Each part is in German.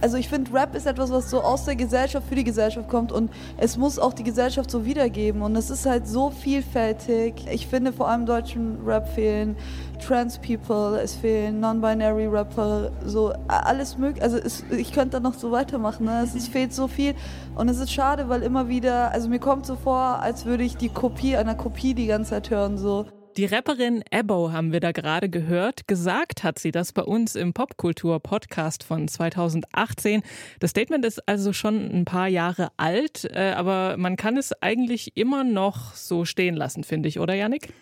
Also ich finde, Rap ist etwas, was so aus der Gesellschaft für die Gesellschaft kommt und es muss auch die Gesellschaft so wiedergeben und es ist halt so vielfältig. Ich finde vor allem deutschen Rap fehlen Trans People, es fehlen Non-Binary Rapper, so alles möglich. Also es, ich könnte da noch so weitermachen. Ne? Es, es fehlt so viel und es ist schade, weil immer wieder, also mir kommt so vor, als würde ich die Kopie einer Kopie die ganze Zeit hören so. Die Rapperin Ebo haben wir da gerade gehört. Gesagt hat sie das bei uns im Popkultur-Podcast von 2018. Das Statement ist also schon ein paar Jahre alt, äh, aber man kann es eigentlich immer noch so stehen lassen, finde ich, oder Yannick?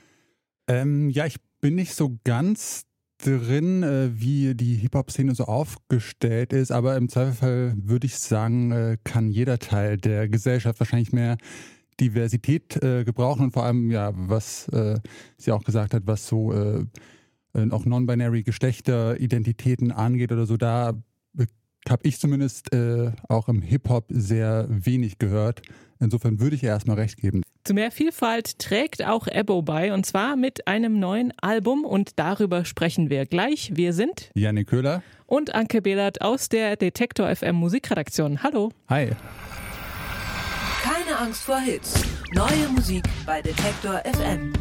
Ähm, ja, ich bin nicht so ganz drin, äh, wie die Hip-Hop-Szene so aufgestellt ist, aber im Zweifelfall würde ich sagen, äh, kann jeder Teil der Gesellschaft wahrscheinlich mehr Diversität äh, gebrauchen und vor allem, ja, was äh, sie auch gesagt hat, was so äh, äh auch non-binary Geschlechteridentitäten angeht oder so, da habe ich zumindest äh, auch im Hip-Hop sehr wenig gehört. Insofern würde ich ihr erstmal recht geben. Zu mehr Vielfalt trägt auch Ebo bei und zwar mit einem neuen Album und darüber sprechen wir gleich. Wir sind Janik Köhler und Anke Behlert aus der Detektor FM Musikredaktion. Hallo. Hi. Keine Angst vor Hits. Neue Musik bei Detektor FM.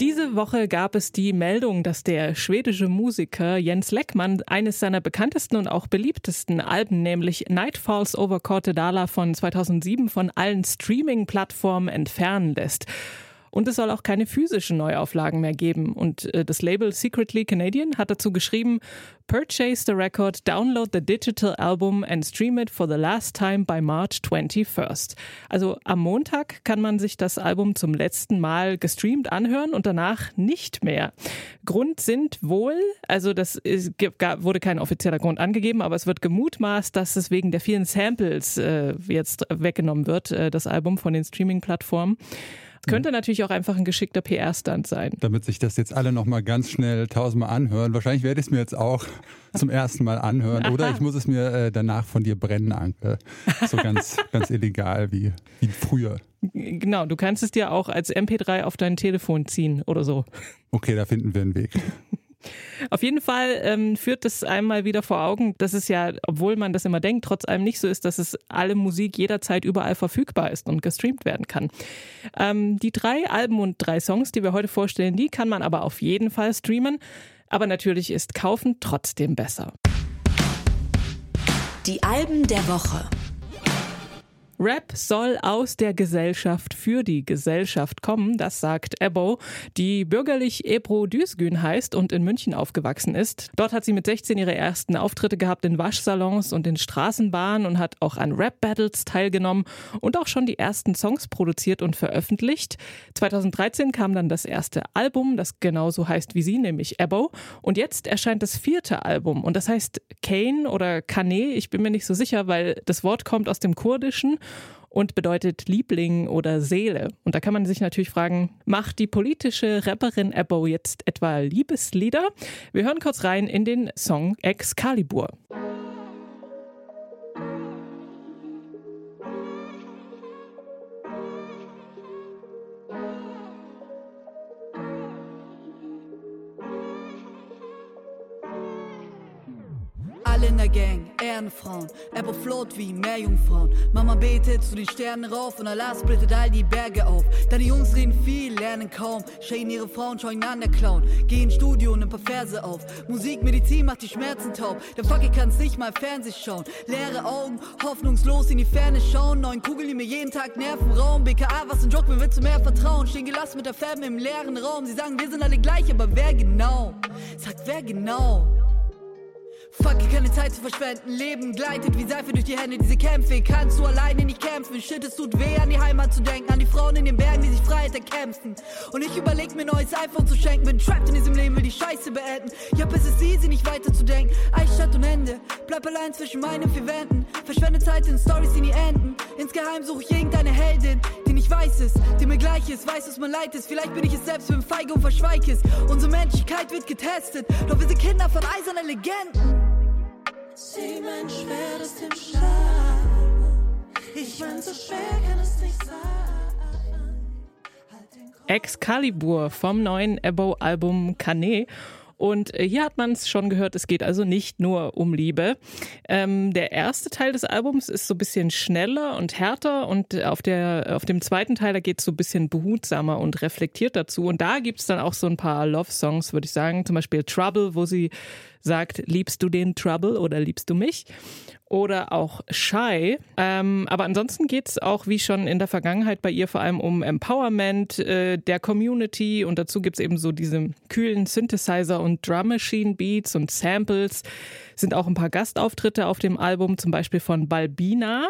Diese Woche gab es die Meldung, dass der schwedische Musiker Jens Leckmann eines seiner bekanntesten und auch beliebtesten Alben, nämlich Night Falls Over Cortedala von 2007 von allen Streaming-Plattformen entfernen lässt. Und es soll auch keine physischen Neuauflagen mehr geben. Und äh, das Label Secretly Canadian hat dazu geschrieben, Purchase the record, download the digital album and stream it for the last time by March 21st. Also am Montag kann man sich das Album zum letzten Mal gestreamt anhören und danach nicht mehr. Grund sind wohl, also das ist, wurde kein offizieller Grund angegeben, aber es wird gemutmaßt, dass es wegen der vielen Samples äh, jetzt weggenommen wird, äh, das Album von den Streaming-Plattformen. Könnte mhm. natürlich auch einfach ein geschickter PR-Stand sein. Damit sich das jetzt alle nochmal ganz schnell tausendmal anhören. Wahrscheinlich werde ich es mir jetzt auch zum ersten Mal anhören. Oder ich muss es mir äh, danach von dir brennen, Anke. So ganz, ganz illegal wie, wie früher. Genau, du kannst es dir auch als MP3 auf dein Telefon ziehen oder so. Okay, da finden wir einen Weg. Auf jeden Fall ähm, führt es einmal wieder vor Augen, dass es ja, obwohl man das immer denkt, trotz allem nicht so ist, dass es alle Musik jederzeit überall verfügbar ist und gestreamt werden kann. Ähm, die drei Alben und drei Songs, die wir heute vorstellen, die kann man aber auf jeden Fall streamen. Aber natürlich ist Kaufen trotzdem besser. Die Alben der Woche. Rap soll aus der Gesellschaft für die Gesellschaft kommen, das sagt Ebo, die bürgerlich Ebro Düsgün heißt und in München aufgewachsen ist. Dort hat sie mit 16 ihre ersten Auftritte gehabt in Waschsalons und in Straßenbahnen und hat auch an Rap-Battles teilgenommen und auch schon die ersten Songs produziert und veröffentlicht. 2013 kam dann das erste Album, das genauso heißt wie sie, nämlich Ebo. Und jetzt erscheint das vierte Album und das heißt Kane oder Kane, ich bin mir nicht so sicher, weil das Wort kommt aus dem Kurdischen und bedeutet Liebling oder Seele. Und da kann man sich natürlich fragen, macht die politische Rapperin Ebo jetzt etwa Liebeslieder? Wir hören kurz rein in den Song Excalibur. Ehrenfrauen, Apple float wie Meerjungfrauen. Mama betet zu den Sternen rauf und Allah splittet all die Berge auf. Deine Jungs reden viel, lernen kaum. Schäden ihre Frauen, schauen an der Clown. Geh ins Studio und ein paar Verse auf. Musik, Medizin macht die Schmerzen taub. Der ich kann's nicht mal Fernseh schauen. Leere Augen, hoffnungslos in die Ferne schauen. Neun Kugeln, die mir jeden Tag nerven. Raum, BKA, was ein Joke, mir wird zu mehr vertrauen. Stehen gelassen mit der Fam im leeren Raum. Sie sagen, wir sind alle gleich, aber wer genau? Sag, wer genau? Fuck, keine Zeit zu verschwenden. Leben gleitet wie Seife durch die Hände. Diese Kämpfe kannst du alleine nicht kämpfen. Shit, es tut weh, an die Heimat zu denken. An die Frauen in den Bergen, die sich Freiheit erkämpfen. Und ich überleg mir neues iPhone zu schenken. Bin trapped in diesem Leben, will die Scheiße beenden. Ja, es ist easy, nicht weiter zu denken. Eichstadt und Ende. Bleib allein zwischen meinen vier Wänden. Verschwende Zeit in Stories, die nie enden. Insgeheim suche ich irgendeine Heldin, die nicht weiß es, die mir gleich ist, weiß, was mein Leid ist. Vielleicht bin ich es selbst, bin feige und verschweig es. Unsere Menschlichkeit wird getestet, doch wir sind Kinder von eisernen Legenden. Sie mein Schweres im. Ich mein, so schwer kann es nicht sein. Excalibur vom neuen Ebo-Album Canet. Und äh, hier hat man es schon gehört, es geht also nicht nur um Liebe. Ähm, der erste Teil des Albums ist so ein bisschen schneller und härter und auf, der, auf dem zweiten Teil, da geht es so ein bisschen behutsamer und reflektiert dazu. Und da gibt es dann auch so ein paar Love-Songs, würde ich sagen. Zum Beispiel Trouble, wo sie sagt, liebst du den Trouble oder liebst du mich? Oder auch Shy. Ähm, aber ansonsten geht es auch, wie schon in der Vergangenheit bei ihr, vor allem um Empowerment äh, der Community. Und dazu gibt es eben so diese kühlen Synthesizer und Drum Machine Beats und Samples. Sind auch ein paar Gastauftritte auf dem Album, zum Beispiel von Balbina.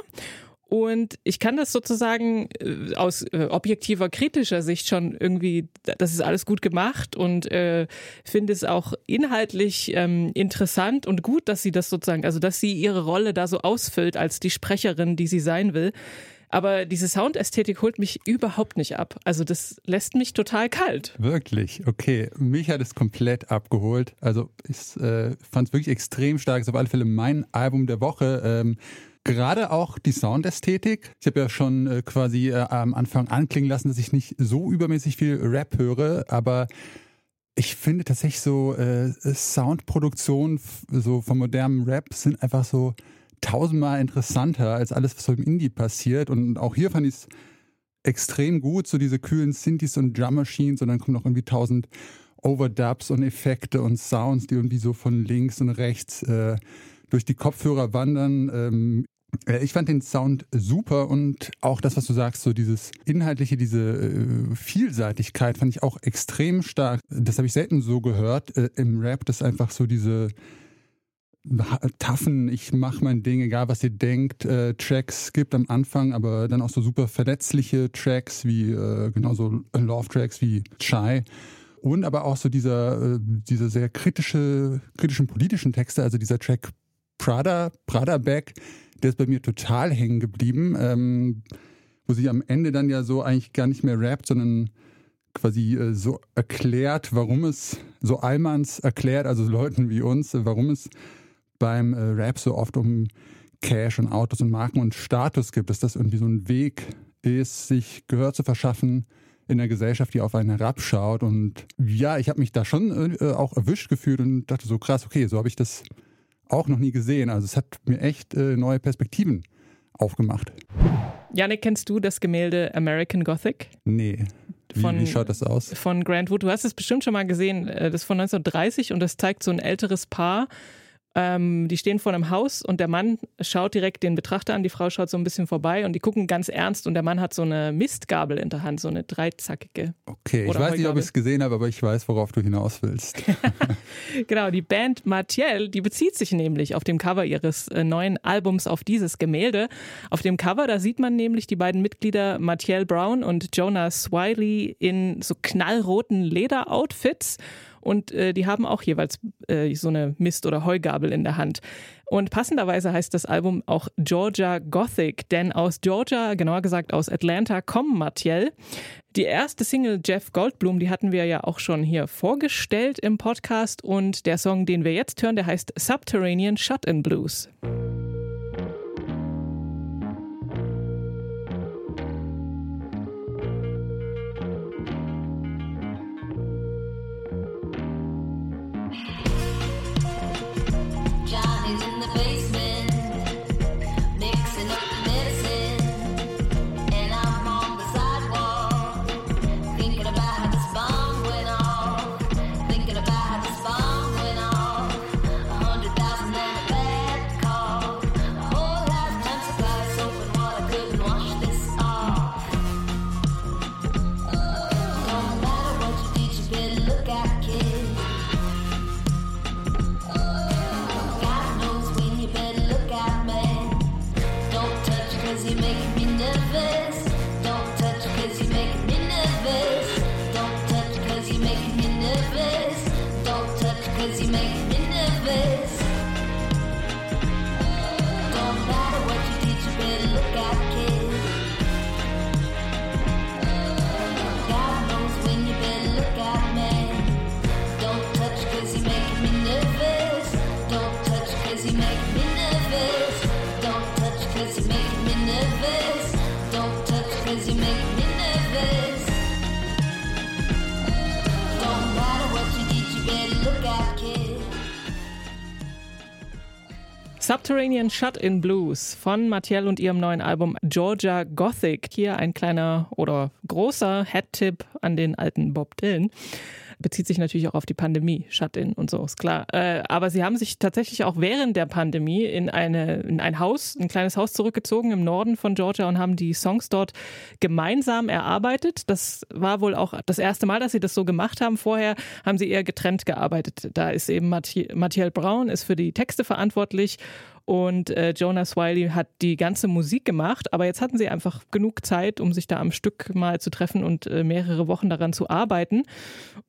Und ich kann das sozusagen äh, aus äh, objektiver, kritischer Sicht schon irgendwie, das ist alles gut gemacht und äh, finde es auch inhaltlich ähm, interessant und gut, dass sie das sozusagen, also dass sie ihre Rolle da so ausfüllt als die Sprecherin, die sie sein will. Aber diese Soundästhetik holt mich überhaupt nicht ab. Also das lässt mich total kalt. Wirklich, okay. Mich hat es komplett abgeholt. Also ich äh, fand es wirklich extrem stark. Ist auf alle Fälle mein Album der Woche. Ähm, Gerade auch die Soundästhetik. Ich habe ja schon äh, quasi äh, am Anfang anklingen lassen, dass ich nicht so übermäßig viel Rap höre, aber ich finde tatsächlich so äh, Soundproduktion so vom modernen Rap sind einfach so tausendmal interessanter als alles, was so im Indie passiert. Und auch hier fand ich es extrem gut, so diese kühlen Synthes und Drum Machines und dann kommen noch irgendwie tausend Overdubs und Effekte und Sounds, die irgendwie so von links und rechts äh, durch die Kopfhörer wandern. Ähm, äh, ich fand den Sound super und auch das, was du sagst, so dieses inhaltliche, diese äh, Vielseitigkeit fand ich auch extrem stark. Das habe ich selten so gehört äh, im Rap, dass einfach so diese taffen, ich mache mein Ding, egal was ihr denkt, äh, Tracks gibt am Anfang, aber dann auch so super verletzliche Tracks wie äh, genauso Love-Tracks wie Chai und aber auch so dieser, äh, diese sehr kritische, kritischen politischen Texte, also dieser Track Prada, Prada Bag, der ist bei mir total hängen geblieben, ähm, wo sie am Ende dann ja so eigentlich gar nicht mehr rappt, sondern quasi äh, so erklärt, warum es, so Allmanns erklärt, also Leuten wie uns, warum es beim äh, Rap so oft um Cash und Autos und Marken und Status gibt, dass das irgendwie so ein Weg ist, sich Gehör zu verschaffen in der Gesellschaft, die auf einen herabschaut. Und ja, ich habe mich da schon äh, auch erwischt gefühlt und dachte so krass, okay, so habe ich das auch noch nie gesehen. Also es hat mir echt äh, neue Perspektiven aufgemacht. Janik, kennst du das Gemälde American Gothic? Nee. Wie, von, wie schaut das aus? Von Grant Wood. Du hast es bestimmt schon mal gesehen. Äh, das ist von 1930 und das zeigt so ein älteres Paar, ähm, die stehen vor einem Haus und der Mann schaut direkt den Betrachter an, die Frau schaut so ein bisschen vorbei und die gucken ganz ernst und der Mann hat so eine Mistgabel in der Hand, so eine dreizackige. Okay, ich weiß nicht, ob ich es gesehen habe, aber ich weiß, worauf du hinaus willst. genau, die Band Martial, die bezieht sich nämlich auf dem Cover ihres äh, neuen Albums auf dieses Gemälde. Auf dem Cover, da sieht man nämlich die beiden Mitglieder Martial Brown und Jonas Wiley in so knallroten Lederoutfits und äh, die haben auch jeweils äh, so eine Mist- oder Heugabel in der Hand. Und passenderweise heißt das Album auch Georgia Gothic, denn aus Georgia, genauer gesagt aus Atlanta, kommen Mathiel. Die erste Single Jeff Goldblum, die hatten wir ja auch schon hier vorgestellt im Podcast und der Song, den wir jetzt hören, der heißt Subterranean Shut-in Blues. Subterranean Shut-In Blues von Mathiel und ihrem neuen Album Georgia Gothic. Hier ein kleiner oder großer Head-Tipp an den alten Bob Dylan bezieht sich natürlich auch auf die Pandemie, Shut-in und so, ist klar. Äh, aber sie haben sich tatsächlich auch während der Pandemie in, eine, in ein Haus, ein kleines Haus zurückgezogen im Norden von Georgia und haben die Songs dort gemeinsam erarbeitet. Das war wohl auch das erste Mal, dass sie das so gemacht haben. Vorher haben sie eher getrennt gearbeitet. Da ist eben Mathiel Braun ist für die Texte verantwortlich und äh, Jonas Wiley hat die ganze Musik gemacht, aber jetzt hatten sie einfach genug Zeit, um sich da am Stück mal zu treffen und äh, mehrere Wochen daran zu arbeiten.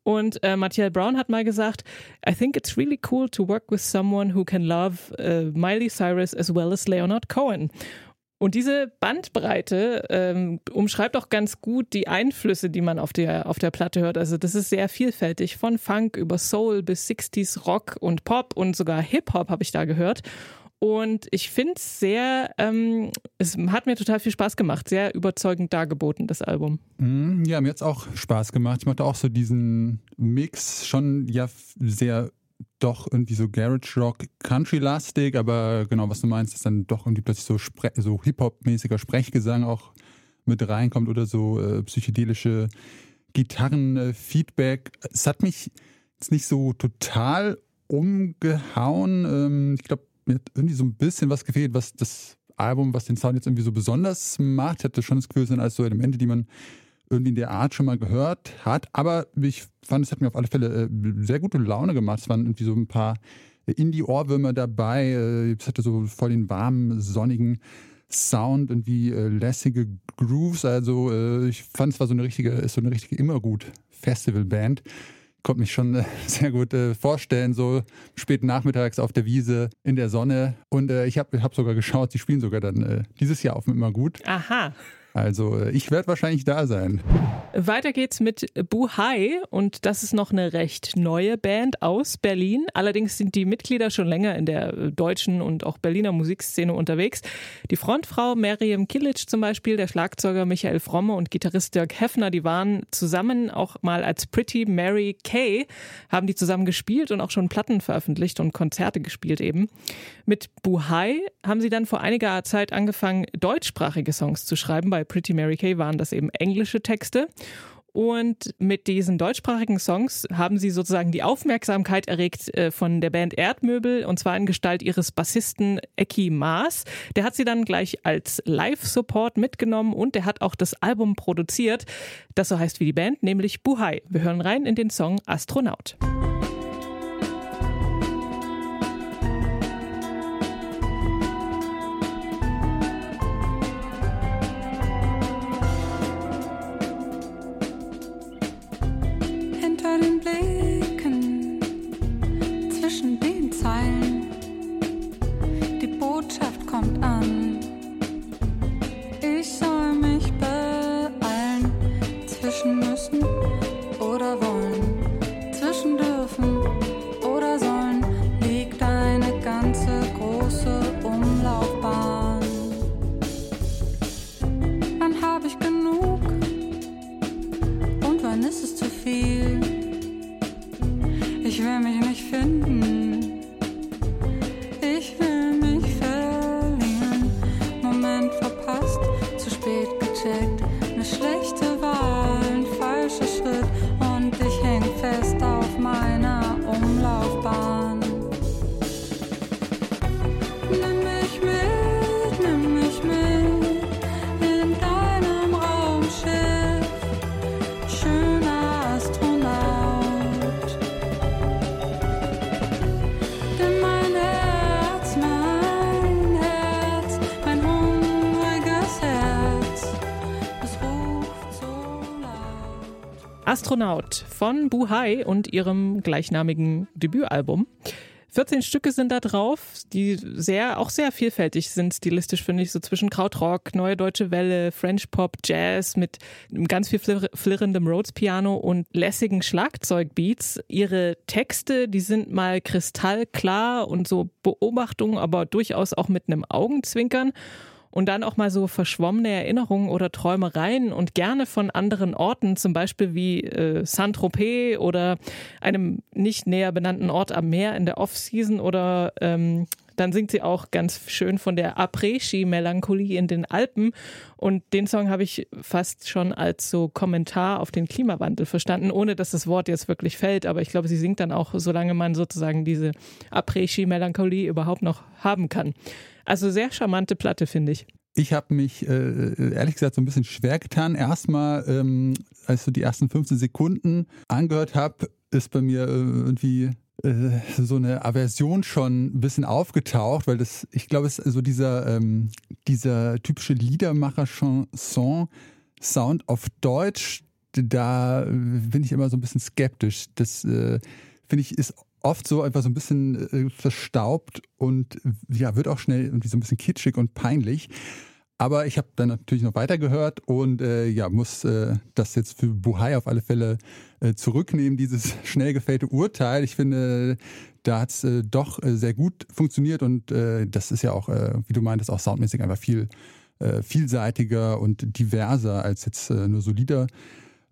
Und äh, Mathiel Brown hat mal gesagt, I think it's really cool to work with someone who can love uh, Miley Cyrus as well as Leonard Cohen. Und diese Bandbreite ähm, umschreibt auch ganz gut die Einflüsse, die man auf der, auf der Platte hört. Also das ist sehr vielfältig, von Funk über Soul bis 60s Rock und Pop und sogar Hip-Hop habe ich da gehört. Und ich finde es sehr, ähm, es hat mir total viel Spaß gemacht, sehr überzeugend dargeboten, das Album. Mm, ja, mir hat es auch Spaß gemacht. Ich mochte auch so diesen Mix, schon ja sehr doch irgendwie so Garage Rock, Country-lastig, aber genau, was du meinst, ist dann doch irgendwie plötzlich so, so Hip-Hop-mäßiger Sprechgesang auch mit reinkommt oder so äh, psychedelische Gitarren-Feedback. es hat mich jetzt nicht so total umgehauen. Ähm, ich glaube, mir hat irgendwie so ein bisschen was gefehlt, was das Album, was den Sound jetzt irgendwie so besonders macht. Ich hatte schon das Gefühl, es sind alles so Elemente, die man irgendwie in der Art schon mal gehört hat. Aber ich fand, es hat mir auf alle Fälle äh, sehr gute Laune gemacht. Es waren irgendwie so ein paar Indie-Ohrwürmer dabei. Äh, es hatte so voll den warmen, sonnigen Sound, und wie äh, lässige Grooves. Also ich fand, es war so eine richtige, ist so eine richtige immer gut Festivalband konnte mich schon äh, sehr gut äh, vorstellen, so spät nachmittags auf der Wiese in der Sonne. Und äh, ich habe hab sogar geschaut, sie spielen sogar dann dieses Jahr auf immer gut. Aha. Also äh, ich werde wahrscheinlich da sein. Weiter geht's mit Buhai und das ist noch eine recht neue Band aus Berlin. Allerdings sind die Mitglieder schon länger in der äh, deutschen und auch Berliner Musikszene unterwegs. Die Frontfrau Miriam Kilic zum Beispiel, der Schlagzeuger Michael Fromme und Gitarrist Dirk Heffner, die waren zusammen auch mal als Pretty Mary Kay, haben die zusammen gespielt und auch schon Platten veröffentlicht und Konzerte gespielt eben. Mit Buhai haben sie dann vor einiger Zeit angefangen, deutschsprachige Songs zu schreiben bei bei Pretty Mary Kay waren das eben englische Texte. Und mit diesen deutschsprachigen Songs haben sie sozusagen die Aufmerksamkeit erregt äh, von der Band Erdmöbel und zwar in Gestalt ihres Bassisten Eki Maas. Der hat sie dann gleich als Live-Support mitgenommen und der hat auch das Album produziert, das so heißt wie die Band, nämlich Buhai. Wir hören rein in den Song Astronaut. Russian Astronaut von Buhai und ihrem gleichnamigen Debütalbum. 14 Stücke sind da drauf, die sehr, auch sehr vielfältig sind, stilistisch finde ich, so zwischen Krautrock, Neue Deutsche Welle, French Pop, Jazz mit ganz viel flirrendem Rhodes Piano und lässigen Schlagzeugbeats. Ihre Texte, die sind mal kristallklar und so Beobachtungen, aber durchaus auch mit einem Augenzwinkern und dann auch mal so verschwommene Erinnerungen oder Träumereien und gerne von anderen Orten, zum Beispiel wie äh, Saint-Tropez oder einem nicht näher benannten Ort am Meer in der Off-Season oder ähm, Dann singt sie auch ganz schön von der Après-Ski-Melancholie in den Alpen. Und den Song habe ich fast schon als so Kommentar auf den Klimawandel verstanden, ohne dass das Wort jetzt wirklich fällt. Aber ich glaube, sie singt dann auch, solange man sozusagen diese Après-Ski-Melancholie überhaupt noch haben kann. Also sehr charmante Platte, finde ich. Ich habe mich äh, ehrlich gesagt so ein bisschen schwer getan. Erstmal, ähm, als du die ersten 15 Sekunden angehört habe, ist bei mir äh, irgendwie äh, so eine Aversion schon ein bisschen aufgetaucht, weil das, ich glaube, es ist so dieser, ähm, dieser typische Liedermacher-Chanson-Sound auf Deutsch, da bin ich immer so ein bisschen skeptisch. Das äh, finde ich ist oft so einfach so ein bisschen äh, verstaubt und ja, wird auch schnell irgendwie so ein bisschen kitschig und peinlich. Aber ich habe dann natürlich noch weitergehört und äh, ja, muss äh, das jetzt für Buhai auf alle Fälle äh, zurücknehmen, dieses schnell gefällte Urteil. Ich finde, da hat es äh, doch äh, sehr gut funktioniert und äh, das ist ja auch, wie du meintest, auch soundmäßig einfach viel vielseitiger und diverser als jetzt nur solider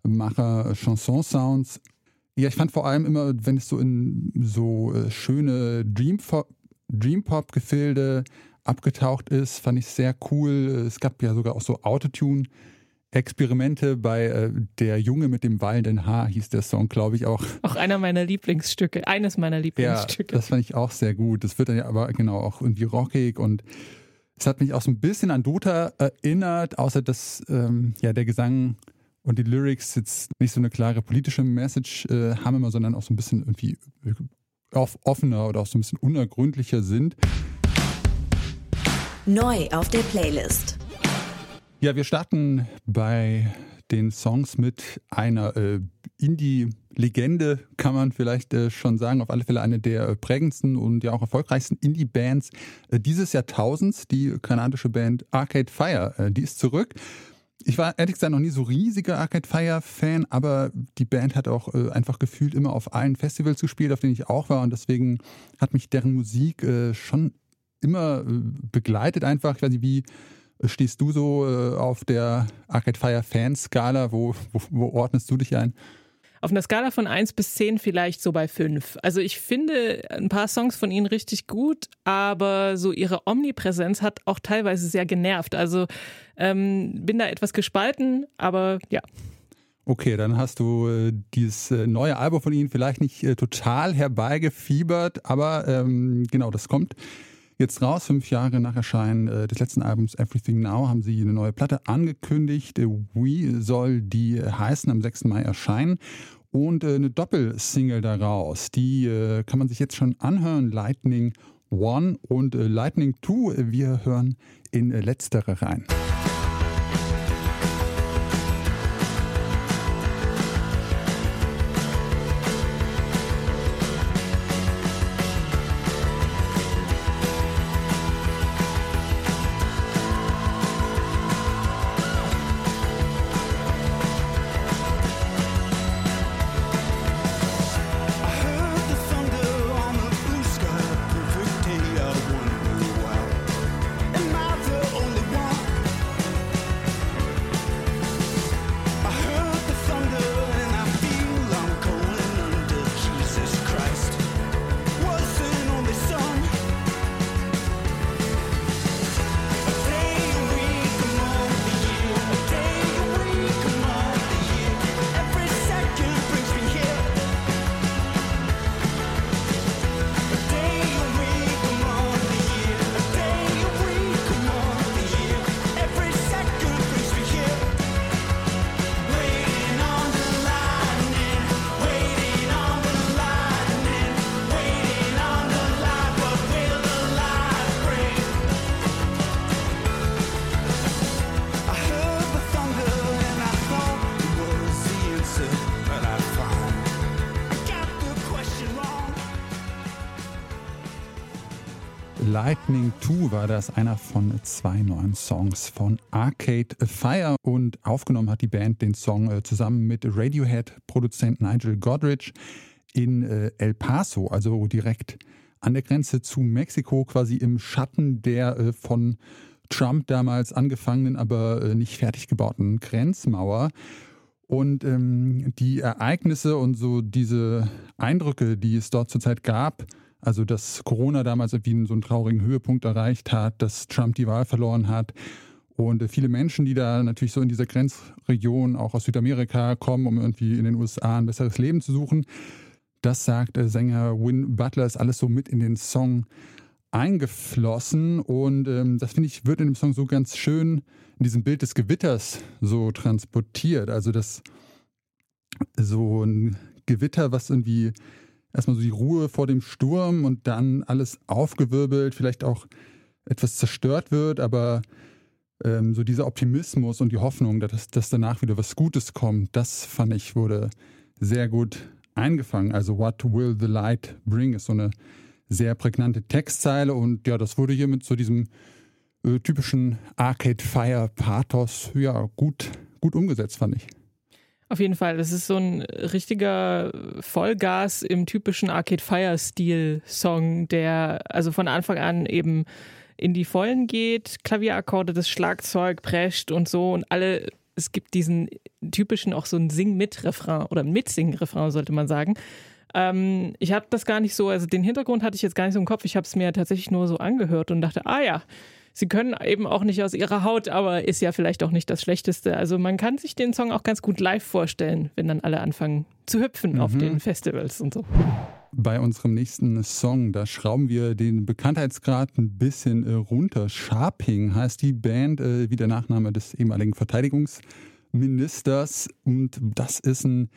Macher Chanson-Sounds. Ja, ich fand vor allem immer, wenn es so in so äh, schöne Dream-Pop-Gefilde abgetaucht ist, fand ich sehr cool. Es gab ja sogar auch so Autotune. Experimente bei äh, Der Junge mit dem wallenden Haar hieß der Song, glaube ich auch. Auch einer meiner Lieblingsstücke, eines meiner Lieblingsstücke. Ja, das fand ich auch sehr gut. Das wird dann ja aber genau auch irgendwie rockig und es hat mich auch so ein bisschen an Dota erinnert, außer dass ähm, ja der Gesang und die Lyrics jetzt nicht so eine klare politische Message äh, haben immer, sondern auch so ein bisschen irgendwie offener oder auch so ein bisschen unergründlicher sind. Neu auf der Playlist. Ja, wir starten bei den Songs mit einer äh, Indie-Legende, kann man vielleicht äh, schon sagen. Auf alle Fälle eine der prägendsten und ja auch erfolgreichsten Indie-Bands äh, dieses Jahrtausends. Die kanadische Band Arcade Fire, äh, die ist zurück ich war ehrlich gesagt noch nie so riesiger Arcade Fire Fan, aber die Band hat auch äh, einfach gefühlt immer auf allen Festivals gespielt, auf denen ich auch war und deswegen hat mich deren Musik äh, schon immer äh, begleitet einfach. Ich weiß nicht, wie äh, stehst du so äh, auf der Arcade Fire Fanskala? Wo, wo, wo ordnest du dich ein? Auf einer Skala von 1 bis 10 vielleicht so bei 5. Also ich finde ein paar Songs von ihnen richtig gut, aber so ihre Omnipräsenz hat auch teilweise sehr genervt. Also ähm, bin da etwas gespalten, aber ja. Okay, dann hast du äh, dieses äh, neue Album von ihnen vielleicht nicht äh, total herbeigefiebert, aber ähm, genau, das kommt jetzt raus. Fünf Jahre nach Erscheinen äh, des letzten Albums Everything Now haben sie eine neue Platte angekündigt. Äh, We soll die heißen, am 6. Mai erscheinen. Und äh, eine Doppelsingle daraus, die äh, kann man sich jetzt schon anhören. Lightning One und äh, Lightning Two. Wir hören in äh, letztere rein. Lightning 2 war das einer von zwei neuen Songs von Arcade Fire und aufgenommen hat die Band den Song äh, zusammen mit Radiohead-Produzent Nigel Godrich in äh, El Paso, also direkt an der Grenze zu Mexiko, quasi im Schatten der äh, von Trump damals angefangenen, aber nicht fertig gebauten Grenzmauer. Und ähm, die Ereignisse und so diese Eindrücke, die es dort zurzeit gab, Also, dass Corona damals irgendwie so einen traurigen Höhepunkt erreicht hat, dass Trump die Wahl verloren hat. Und viele Menschen, die da natürlich so in dieser Grenzregion auch aus Südamerika kommen, um irgendwie in den USA ein besseres Leben zu suchen. Das sagt Sänger Win Butler, ist alles so mit in den Song eingeflossen. Und ähm, das finde ich, wird in dem Song so ganz schön in diesem Bild des Gewitters so transportiert. Also das so ein Gewitter, was irgendwie erstmal so die Ruhe vor dem Sturm und dann alles aufgewirbelt, vielleicht auch etwas zerstört wird, aber ähm, so dieser Optimismus und die Hoffnung, dass, dass danach wieder was Gutes kommt, das fand ich wurde sehr gut eingefangen. Also What will the light bring ist so eine sehr prägnante Textzeile und ja, das wurde hier mit so diesem äh, typischen Arcade Fire Pathos ja gut gut umgesetzt, fand ich. Auf jeden Fall, das ist so ein richtiger Vollgas im typischen Arcade Fire Stil Song, der also von Anfang an eben in die Vollen geht, Klavierakkorde, das Schlagzeug prescht und so und alle es gibt diesen typischen auch so ein Sing-mit-Refrain oder Mitsing-Refrain, sollte man sagen. Ähm, ich hatte das gar nicht so, also den Hintergrund hatte ich jetzt gar nicht so im Kopf. Ich habe es mir tatsächlich nur so angehört und dachte, ah ja, Sie können eben auch nicht aus ihrer Haut, aber ist ja vielleicht auch nicht das Schlechteste. Also man kann sich den Song auch ganz gut live vorstellen, wenn dann alle anfangen zu hüpfen mhm. auf den Festivals und so. Bei unserem nächsten Song, da schrauben wir den Bekanntheitsgrad ein bisschen äh, runter. Sharping heißt die Band, äh, wie der Nachname des ehemaligen Verteidigungsministers. Und das ist ein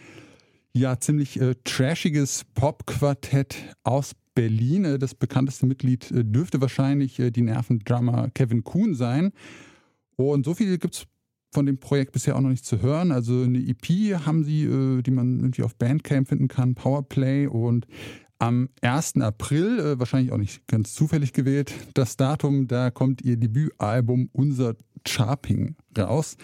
ja ziemlich äh, trashiges Popquartett aus Berlin. Äh, das bekannteste Mitglied äh, dürfte wahrscheinlich äh, die Nervendrummer Kevin Kuhn sein. Und so viel gibt es von dem Projekt bisher auch noch nicht zu hören. Also eine EP haben sie, die man irgendwie auf Bandcamp finden kann, Powerplay. Und am 1. April, wahrscheinlich auch nicht ganz zufällig gewählt, das Datum, da kommt ihr Debütalbum Unser Charping raus.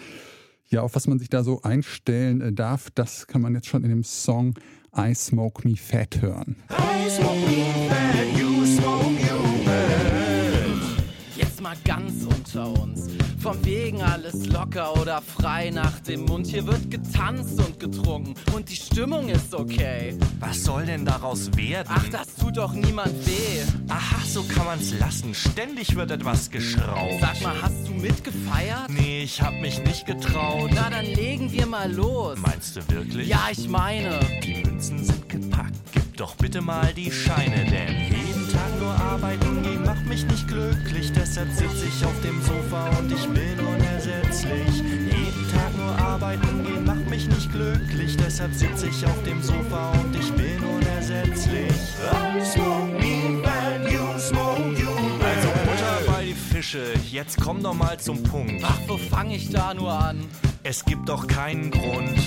Ja, auf was man sich da so einstellen darf, das kann man jetzt schon in dem Song I Smoke Me Fat hören. I smoke me fat, you smoke you fat. Jetzt mal ganz unter uns. Vom wegen alles locker oder frei nach dem Mund. Hier wird getanzt und getrunken und die Stimmung ist okay. Was soll denn daraus werden? Ach, das tut doch niemand weh. Aha, so kann man's lassen. Ständig wird etwas geschraubt. Sag mal, hast du mitgefeiert? Nee, ich hab mich nicht getraut. Na, dann legen wir mal los. Meinst du wirklich? Ja, ich meine. Die Münzen sind gepackt. Gib doch bitte mal die Scheine, denn jeden Tag nur arbeiten gehen macht mich nicht glücklich. Deshalb sitze ich auf dem Sofa und ich bin unersetzlich. Jeden Tag nur arbeiten gehen macht mich nicht glücklich. Deshalb sitze ich auf dem Sofa und ich bin unersetzlich. I smoke me bad, you smoke you bad. Also Butter bei die Fische, jetzt komm doch mal zum Punkt. Ach, wo fange ich da nur an? Es gibt doch keinen Grund.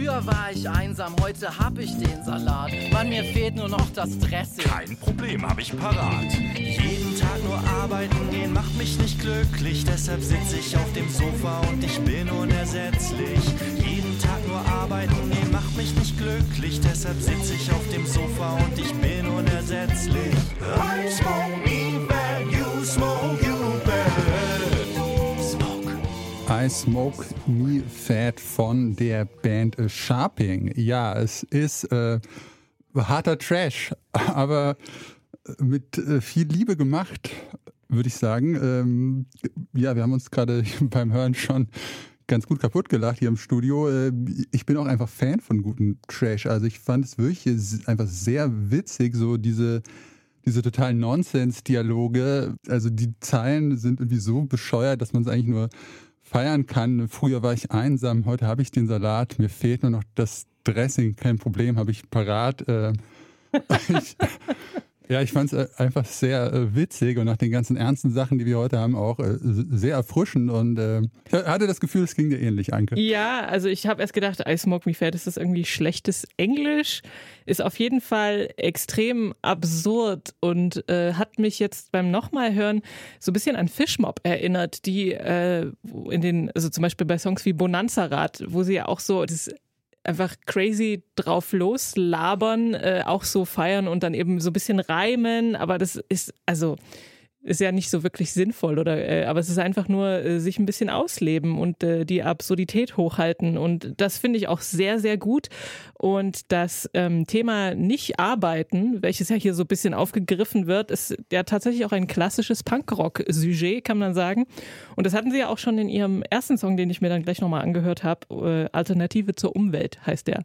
Früher war ich einsam, heute hab ich den Salat. Mann, mir fehlt nur noch das Dressing. Kein Problem, hab ich parat. Jeden Tag nur arbeiten gehen macht mich nicht glücklich. Deshalb sitze ich auf dem Sofa und ich bin unersetzlich. Jeden Tag nur arbeiten gehen macht mich nicht glücklich. Deshalb sitze ich auf dem Sofa und ich bin unersetzlich. I I Smoke Me Fat von der Band Sharping. Ja, es ist äh, harter Trash, aber mit äh, viel Liebe gemacht, würde ich sagen. Ähm, ja, wir haben uns gerade beim Hören schon ganz gut kaputt gelacht hier im Studio. Äh, ich bin auch einfach Fan von guten Trash. Also ich fand es wirklich einfach sehr witzig, so diese diese totalen Nonsens-Dialoge. Also die Zeilen sind irgendwie so bescheuert, dass man es eigentlich nur feiern kann. Früher war ich einsam, heute habe ich den Salat, mir fehlt nur noch das Dressing, kein Problem, habe ich parat. Äh, ich, ja, ich fand es äh, einfach sehr äh, witzig und nach den ganzen ernsten Sachen, die wir heute haben, auch äh, sehr erfrischend und äh, hatte das Gefühl, es ging dir ähnlich, Anke. Ja, also ich habe erst gedacht, I Smoke Me Fat, ist das irgendwie schlechtes Englisch? Ist auf jeden Fall extrem absurd und äh, hat mich jetzt beim nochmal hören so ein bisschen an Fishmob erinnert, die äh, in den, also zum Beispiel bei Songs wie Bonanza Rad, wo sie ja auch so das einfach crazy drauf loslabern, äh, auch so feiern und dann eben so ein bisschen reimen. Aber das ist, also ist ja nicht so wirklich sinnvoll oder äh, aber es ist einfach nur äh, sich ein bisschen ausleben und äh, die Absurdität hochhalten. Und das finde ich auch sehr sehr gut. Und das ähm, Thema nicht arbeiten, welches ja hier so ein bisschen aufgegriffen wird, ist ja tatsächlich auch ein klassisches Punkrock Sujet, kann man sagen. Und das hatten sie ja auch schon in ihrem ersten Song, den ich mir dann gleich nochmal angehört habe, äh, Alternative zur Umwelt heißt der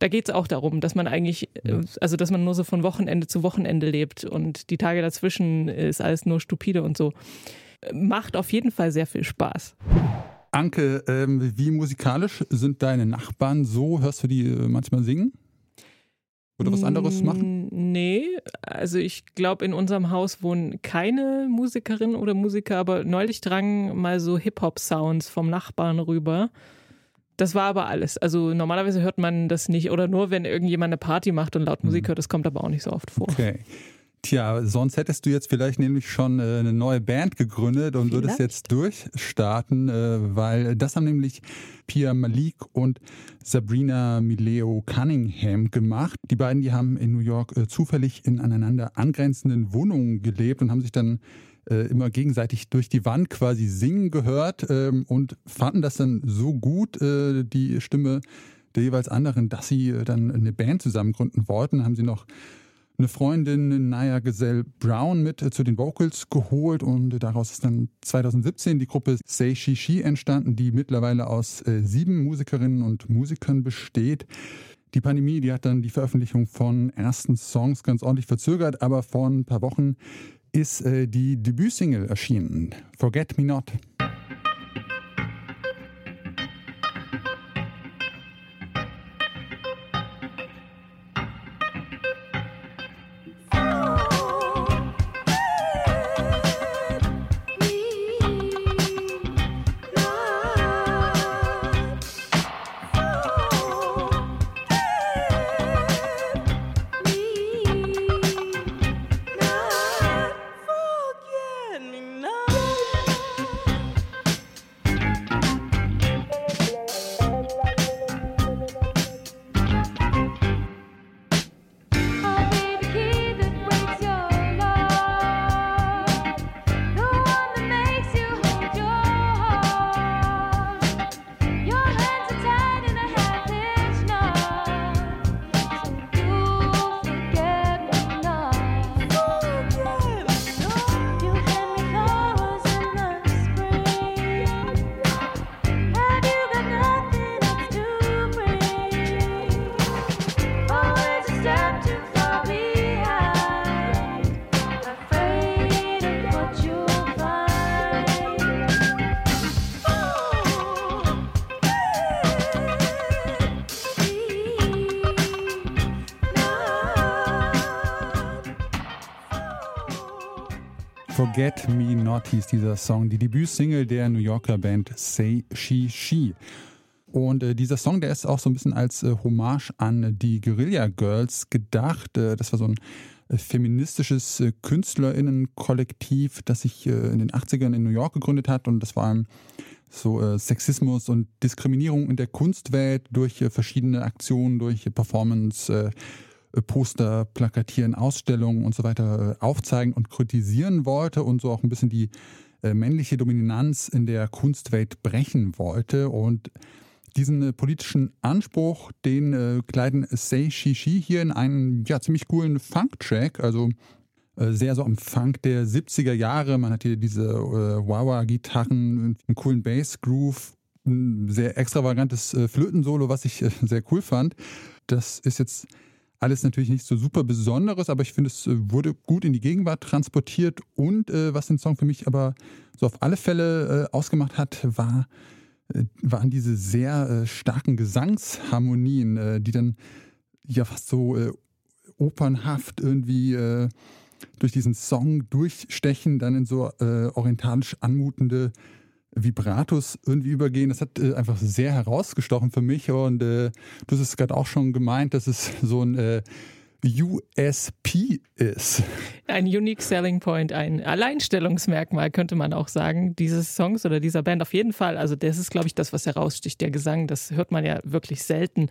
da geht es auch darum, dass man eigentlich, äh, also dass man nur so von Wochenende zu Wochenende lebt und die Tage dazwischen ist alles nur stupide und so. Macht auf jeden Fall sehr viel Spaß. Anke, ähm, wie musikalisch sind deine Nachbarn so? Hörst du die äh, manchmal singen? Oder was anderes machen? Nee, also ich glaube, in unserem Haus wohnen keine Musikerinnen oder Musiker, aber neulich drangen mal so Hip-Hop-Sounds vom Nachbarn rüber. Das war aber alles. Also normalerweise hört man das nicht oder nur, wenn irgendjemand eine Party macht und laut Musik mhm. hört. Das kommt aber auch nicht so oft vor. Okay. Tja, sonst hättest du jetzt vielleicht nämlich schon äh, eine neue Band gegründet und vielleicht? würdest jetzt durchstarten, äh, weil das haben nämlich Pia Malik und Sabrina Mileo Cunningham gemacht. Die beiden, die haben in New York äh, zufällig in aneinander angrenzenden Wohnungen gelebt und haben sich dann äh, immer gegenseitig durch die Wand quasi singen gehört ähm, und fanden das dann so gut, äh, die Stimme der jeweils anderen, dass sie äh, dann eine Band zusammen gründen wollten. Haben sie noch eine Freundin, Naya Gesell Brown, mit äh, zu den Vocals geholt und daraus ist dann 2017 die Gruppe Say She She entstanden, die mittlerweile aus äh, sieben Musikerinnen und Musikern besteht. Die Pandemie, die hat dann die Veröffentlichung von ersten Songs ganz ordentlich verzögert, aber vor ein paar Wochen ist äh, die Debütsingle erschienen, Forget Me Not. Forget Me Not hieß dieser Song, die Debütsingle der New Yorker Band Say She She. Und äh, dieser Song, der ist auch so ein bisschen als äh, Hommage an die Guerilla Girls gedacht. Äh, das war so ein äh, feministisches äh, KünstlerInnen-Kollektiv, das sich äh, in den 80ern in New York gegründet hat. Und das war so Sexismus und Diskriminierung in der Kunstwelt durch verschiedene Aktionen, durch Performance äh, Poster, Plakatieren, Ausstellungen und so weiter äh, aufzeigen und kritisieren wollte und so auch ein bisschen die äh, männliche Dominanz in der Kunstwelt brechen wollte. Und diesen politischen Anspruch, den äh, kleiden Say Shishi hier in einen ja, ziemlich coolen Funk-Track, also äh, sehr so am Funk der 70er Jahre. Man hat hier diese äh, Wawa-Gitarren, einen coolen Bass-Groove, ein sehr extravagantes äh, Flötensolo, was ich äh, sehr cool fand. Das ist jetzt alles natürlich nicht so super Besonderes, aber ich finde, es äh, wurde gut in die Gegenwart transportiert. Und äh, was den Song für mich aber so auf alle Fälle äh, ausgemacht hat, war, äh, waren diese sehr äh, starken Gesangsharmonien, äh, die dann ja fast so opernhaft irgendwie durch diesen Song durchstechen, dann in so orientalisch anmutende Vibratos irgendwie übergehen. Das hat äh, einfach sehr herausgestochen für mich und äh, du hast es gerade auch schon gemeint, dass es so ein äh, USP ist. Ein Unique Selling Point, ein Alleinstellungsmerkmal könnte man auch sagen, dieses Songs oder dieser Band auf jeden Fall. Also das ist, glaube ich, das, was heraussticht. Der Gesang, das hört man ja wirklich selten.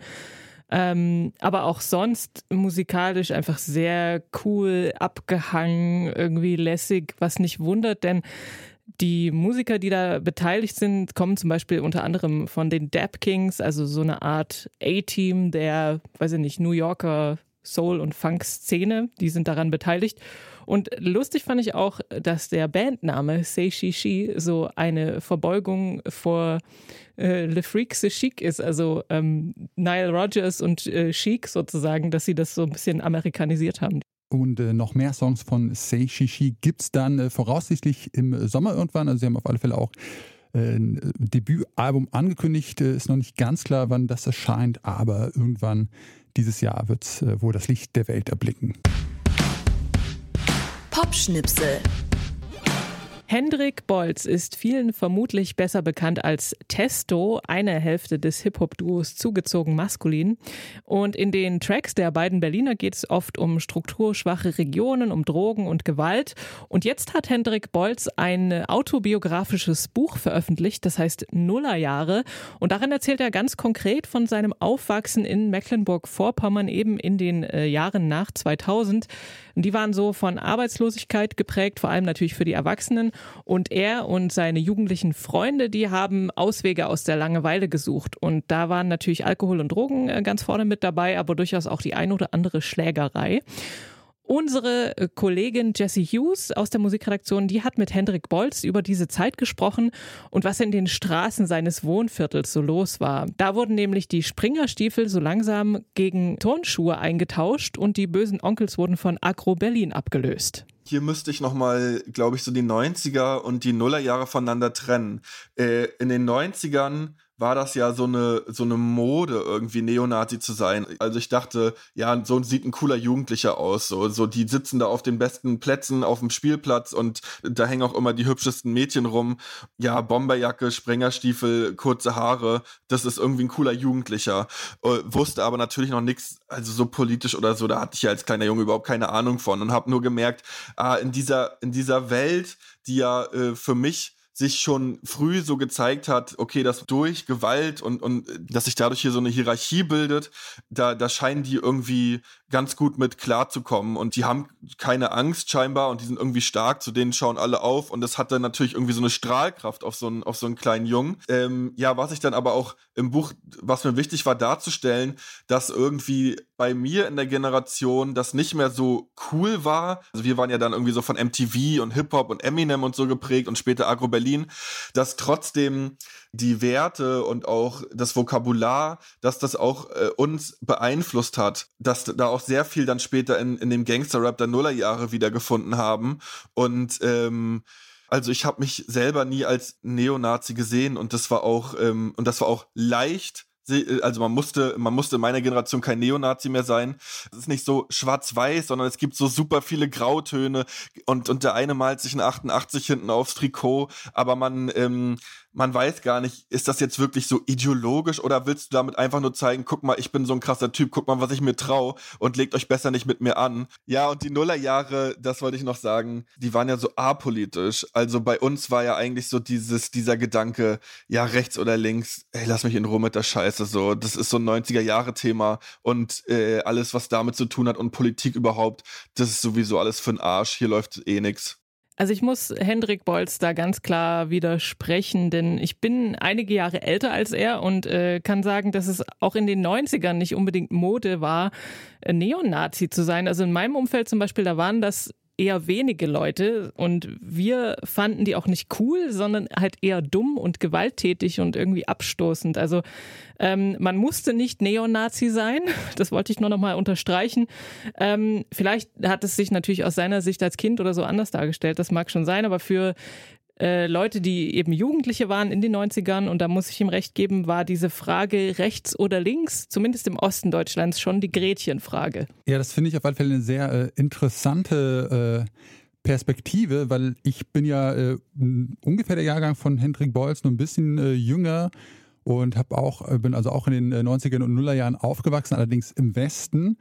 Ähm, aber auch sonst musikalisch einfach sehr cool, abgehangen, irgendwie lässig, was nicht wundert, denn die Musiker, die da beteiligt sind, kommen zum Beispiel unter anderem von den Dap Kings, also so eine Art A-Team der, weiß ich nicht, New Yorker Soul- und Funk-Szene. Die sind daran beteiligt. Und lustig fand ich auch, dass der Bandname Say She She so eine Verbeugung vor äh, Le Freak the Chic ist, also ähm, Nile Rodgers und äh, Chic sozusagen, dass sie das so ein bisschen amerikanisiert haben. Und äh, noch mehr Songs von Say Shishi es dann äh, voraussichtlich im Sommer irgendwann. Also sie haben auf alle Fälle auch äh, ein Debütalbum angekündigt. Äh, ist noch nicht ganz klar, wann das erscheint, aber irgendwann dieses Jahr wird es äh, wohl das Licht der Welt erblicken. Popschnipsel. Hendrik Bolz ist vielen vermutlich besser bekannt als Testo, eine Hälfte des Hip-Hop-Duos zugezogen maskulin. Und in den Tracks der beiden Berliner geht es oft um strukturschwache Regionen, um Drogen und Gewalt. Und jetzt hat Hendrik Bolz ein autobiografisches Buch veröffentlicht, das heißt Nullerjahre. Und darin erzählt er ganz konkret von seinem Aufwachsen in Mecklenburg-Vorpommern eben in den äh, Jahren nach 2000. Und die waren so von Arbeitslosigkeit geprägt, vor allem natürlich für die Erwachsenen. Und er und seine jugendlichen Freunde, die haben Auswege aus der Langeweile gesucht. Und da waren natürlich Alkohol und Drogen äh, ganz vorne mit dabei, aber durchaus auch die ein oder andere Schlägerei. Unsere äh, Kollegin Jessie Hughes aus der Musikredaktion, die hat mit Hendrik Bolz über diese Zeit gesprochen und was in den Straßen seines Wohnviertels so los war. Da wurden nämlich die Springerstiefel so langsam gegen Turnschuhe eingetauscht und die bösen Onkels wurden von Agro Berlin abgelöst hier müsste ich nochmal, glaube ich, so die 90er und die Nullerjahre voneinander trennen. Äh, in den 90ern war das ja so eine, so eine Mode, irgendwie Neonazi zu sein. Also ich dachte, ja, so sieht ein cooler Jugendlicher aus. So, so die sitzen da auf den besten Plätzen auf dem Spielplatz und da hängen auch immer die hübschesten Mädchen rum. Ja, Bomberjacke, Sprengerstiefel, kurze Haare. Das ist irgendwie ein cooler Jugendlicher. Äh, wusste aber natürlich noch nichts, also so politisch oder so, da hatte ich ja als kleiner Junge überhaupt keine Ahnung von und habe nur gemerkt, ah, in dieser, in dieser Welt, die ja äh, für mich sich schon früh so gezeigt hat, okay, dass durch Gewalt und, und dass sich dadurch hier so eine Hierarchie bildet, da, da scheinen die irgendwie ganz gut mit klarzukommen und die haben keine Angst scheinbar und die sind irgendwie stark, zu denen schauen alle auf und das hat dann natürlich irgendwie so eine Strahlkraft auf so einen, auf so einen kleinen Jungen. Ähm, ja, was ich dann aber auch im Buch, was mir wichtig war darzustellen, dass irgendwie bei mir in der Generation das nicht mehr so cool war. Also wir waren ja dann irgendwie so von MTV und Hip-Hop und Eminem und so geprägt und später Agro Berlin, dass trotzdem die Werte und auch das Vokabular, dass das auch äh, uns beeinflusst hat, dass da auch sehr viel dann später in, in dem Gangster-Rap der Nullerjahre wiedergefunden haben und ähm, also ich habe mich selber nie als Neonazi gesehen und das war auch ähm, und das war auch leicht also man musste, man musste in meiner Generation kein Neonazi mehr sein. Es ist nicht so schwarz-weiß, sondern es gibt so super viele Grautöne und, und der eine malt sich ein 88 hinten aufs Trikot, aber man, ähm, man weiß gar nicht, ist das jetzt wirklich so ideologisch oder willst du damit einfach nur zeigen, guck mal, ich bin so ein krasser Typ, guck mal, was ich mir trau und legt euch besser nicht mit mir an. Ja, und die Nullerjahre, das wollte ich noch sagen, die waren ja so apolitisch. Also bei uns war ja eigentlich so dieses, dieser Gedanke, ja, rechts oder links, ey, lass mich in Ruhe mit der Scheiße, so. Das ist so ein 90er-Jahre-Thema und äh, alles, was damit zu tun hat und Politik überhaupt, das ist sowieso alles für den Arsch. Hier läuft eh nix. Also ich muss Hendrik Bolz da ganz klar widersprechen, denn ich bin einige Jahre älter als er und äh, kann sagen, dass es auch in den 90ern nicht unbedingt Mode war, äh, Neonazi zu sein. Also in meinem Umfeld zum Beispiel, da waren das eher wenige Leute und wir fanden die auch nicht cool, sondern halt eher dumm und gewalttätig und irgendwie abstoßend. Also ähm, man musste nicht Neonazi sein, das wollte ich nur noch mal unterstreichen. Ähm, vielleicht hat es sich natürlich aus seiner Sicht als Kind oder so anders dargestellt, das mag schon sein, aber für äh, Leute, die eben Jugendliche waren in den 90ern, und da muss ich ihm recht geben, war diese Frage rechts oder links, zumindest im Osten Deutschlands, schon die Gretchenfrage. Ja, das finde ich auf alle Fälle eine sehr äh, interessante äh, Perspektive, weil ich bin ja äh, ungefähr der Jahrgang von Hendrik Beuys, nur ein bisschen äh, jünger und habe auch, äh, bin also auch in den 90er und Nullerjahren aufgewachsen, allerdings im Westen.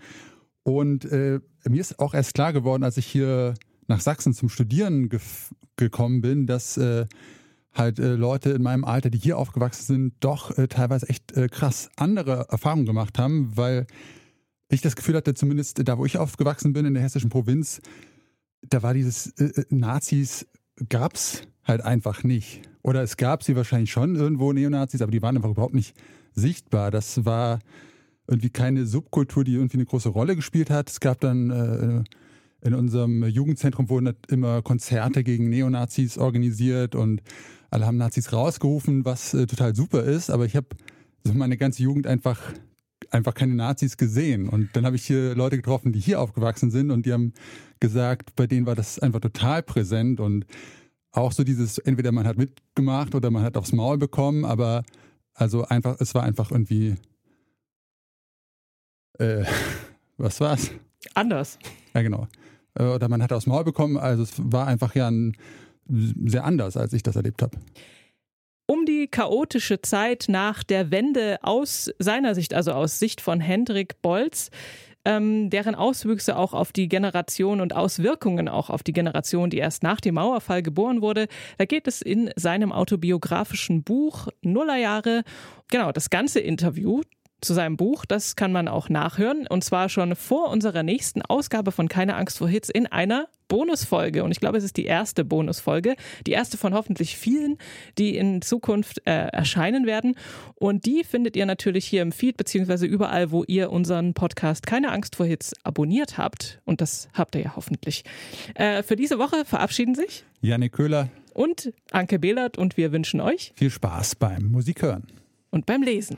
Und äh, mir ist auch erst klar geworden, als ich hier nach Sachsen zum Studieren gekommen bin, dass äh, halt äh, Leute in meinem Alter, die hier aufgewachsen sind, doch äh, teilweise echt äh, krass andere Erfahrungen gemacht haben, weil ich das Gefühl hatte, zumindest da, wo ich aufgewachsen bin, in der hessischen Provinz, da war dieses äh, äh Nazis, gab's halt einfach nicht. Oder es gab sie wahrscheinlich schon irgendwo Neonazis, aber die waren einfach überhaupt nicht sichtbar. Das war irgendwie keine Subkultur, die irgendwie eine große Rolle gespielt hat. Es gab dann äh, in unserem Jugendzentrum wurden immer Konzerte gegen Neonazis organisiert und alle haben Nazis rausgerufen, was äh, total super ist. Aber ich habe so meine ganze Jugend einfach einfach keine Nazis gesehen. Und dann habe ich hier Leute getroffen, die hier aufgewachsen sind und die haben gesagt, bei denen war das einfach total präsent und auch so dieses, entweder man hat mitgemacht oder man hat aufs Maul bekommen, aber also einfach, es war einfach irgendwie, äh, was war's? Anders. Ja, genau. Äh, oder man hat aufs Maul bekommen, also es war einfach ja ein, sehr anders, als ich das erlebt habe um die chaotische Zeit nach der Wende aus seiner Sicht, also aus Sicht von Hendrik Bolz, ähm, deren Auswüchse auch auf die Generation und Auswirkungen auch auf die Generation, die erst nach dem Mauerfall geboren wurde. Da geht es in seinem autobiografischen Buch Nullerjahre. Genau, das ganze Interview zu seinem Buch. Das kann man auch nachhören. Und zwar schon vor unserer nächsten Ausgabe von Keine Angst vor Hits in einer Bonusfolge. Und ich glaube, es ist die erste Bonusfolge. Die erste von hoffentlich vielen, die in Zukunft äh, erscheinen werden. Und die findet ihr natürlich hier im Feed, beziehungsweise überall, wo ihr unseren Podcast Keine Angst vor Hits abonniert habt. Und das habt ihr ja hoffentlich. Äh, für diese Woche verabschieden sich Janik Köhler und Anke Behlert. Und wir wünschen euch viel Spaß beim Musikhören und beim Lesen.